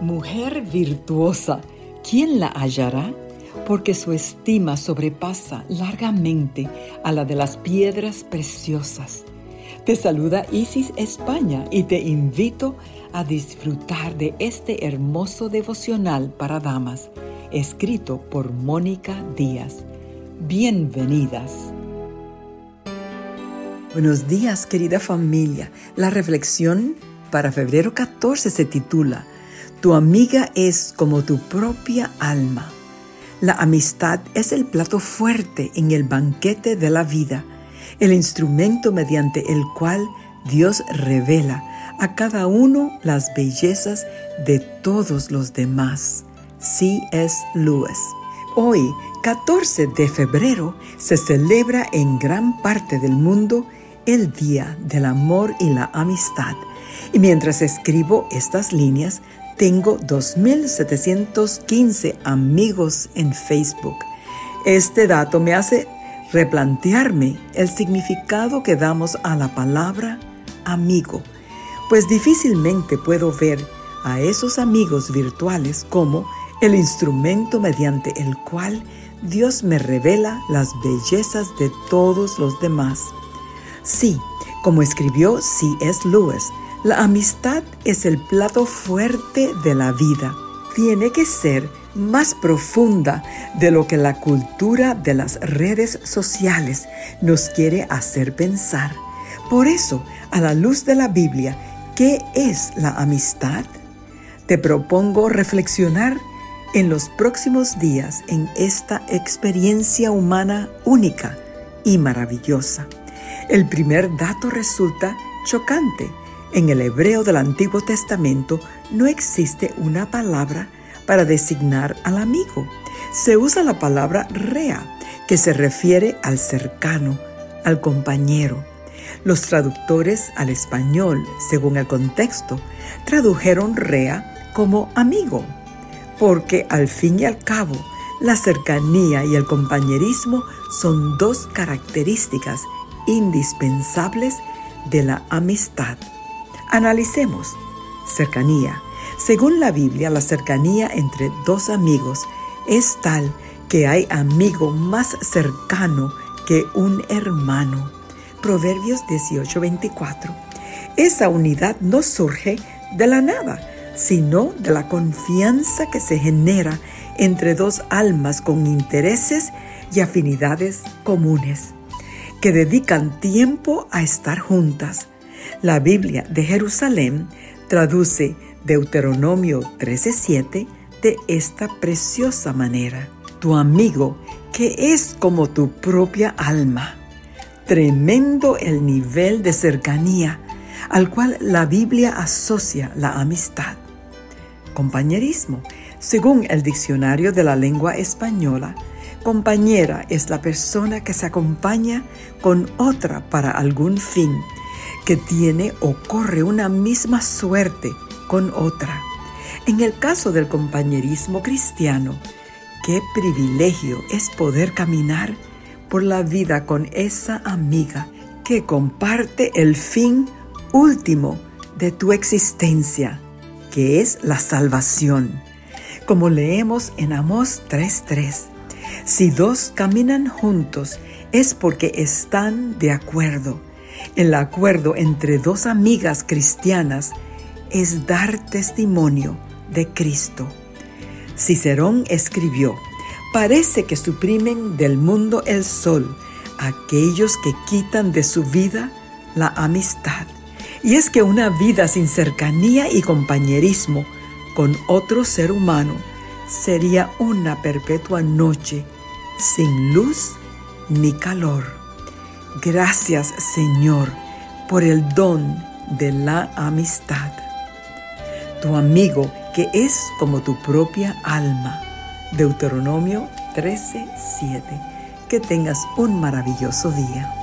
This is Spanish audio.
Mujer virtuosa, ¿quién la hallará? Porque su estima sobrepasa largamente a la de las piedras preciosas. Te saluda Isis España y te invito a disfrutar de este hermoso devocional para damas, escrito por Mónica Díaz. Bienvenidas. Buenos días, querida familia. La reflexión para febrero 14 se titula Tu amiga es como tu propia alma. La amistad es el plato fuerte en el banquete de la vida, el instrumento mediante el cual Dios revela a cada uno las bellezas de todos los demás. C.S. Lewis. Hoy, 14 de febrero, se celebra en gran parte del mundo el Día del Amor y la Amistad. Y mientras escribo estas líneas, tengo 2.715 amigos en Facebook. Este dato me hace replantearme el significado que damos a la palabra amigo, pues difícilmente puedo ver a esos amigos virtuales como el instrumento mediante el cual Dios me revela las bellezas de todos los demás. Sí, como escribió C.S. Lewis, la amistad es el plato fuerte de la vida. Tiene que ser más profunda de lo que la cultura de las redes sociales nos quiere hacer pensar. Por eso, a la luz de la Biblia, ¿qué es la amistad? Te propongo reflexionar en los próximos días en esta experiencia humana única y maravillosa. El primer dato resulta chocante. En el hebreo del Antiguo Testamento no existe una palabra para designar al amigo. Se usa la palabra rea, que se refiere al cercano, al compañero. Los traductores al español, según el contexto, tradujeron rea como amigo, porque al fin y al cabo, la cercanía y el compañerismo son dos características indispensables de la amistad. Analicemos. Cercanía. Según la Biblia, la cercanía entre dos amigos es tal que hay amigo más cercano que un hermano. Proverbios 18:24. Esa unidad no surge de la nada, sino de la confianza que se genera entre dos almas con intereses y afinidades comunes que dedican tiempo a estar juntas. La Biblia de Jerusalén traduce Deuteronomio 13:7 de esta preciosa manera. Tu amigo que es como tu propia alma. Tremendo el nivel de cercanía al cual la Biblia asocia la amistad. Compañerismo. Según el diccionario de la lengua española, Compañera es la persona que se acompaña con otra para algún fin, que tiene o corre una misma suerte con otra. En el caso del compañerismo cristiano, qué privilegio es poder caminar por la vida con esa amiga que comparte el fin último de tu existencia, que es la salvación. Como leemos en Amós 3:3, si dos caminan juntos es porque están de acuerdo. El acuerdo entre dos amigas cristianas es dar testimonio de Cristo. Cicerón escribió, parece que suprimen del mundo el sol aquellos que quitan de su vida la amistad. Y es que una vida sin cercanía y compañerismo con otro ser humano sería una perpetua noche sin luz ni calor. Gracias Señor por el don de la amistad. Tu amigo que es como tu propia alma. Deuteronomio 13:7. Que tengas un maravilloso día.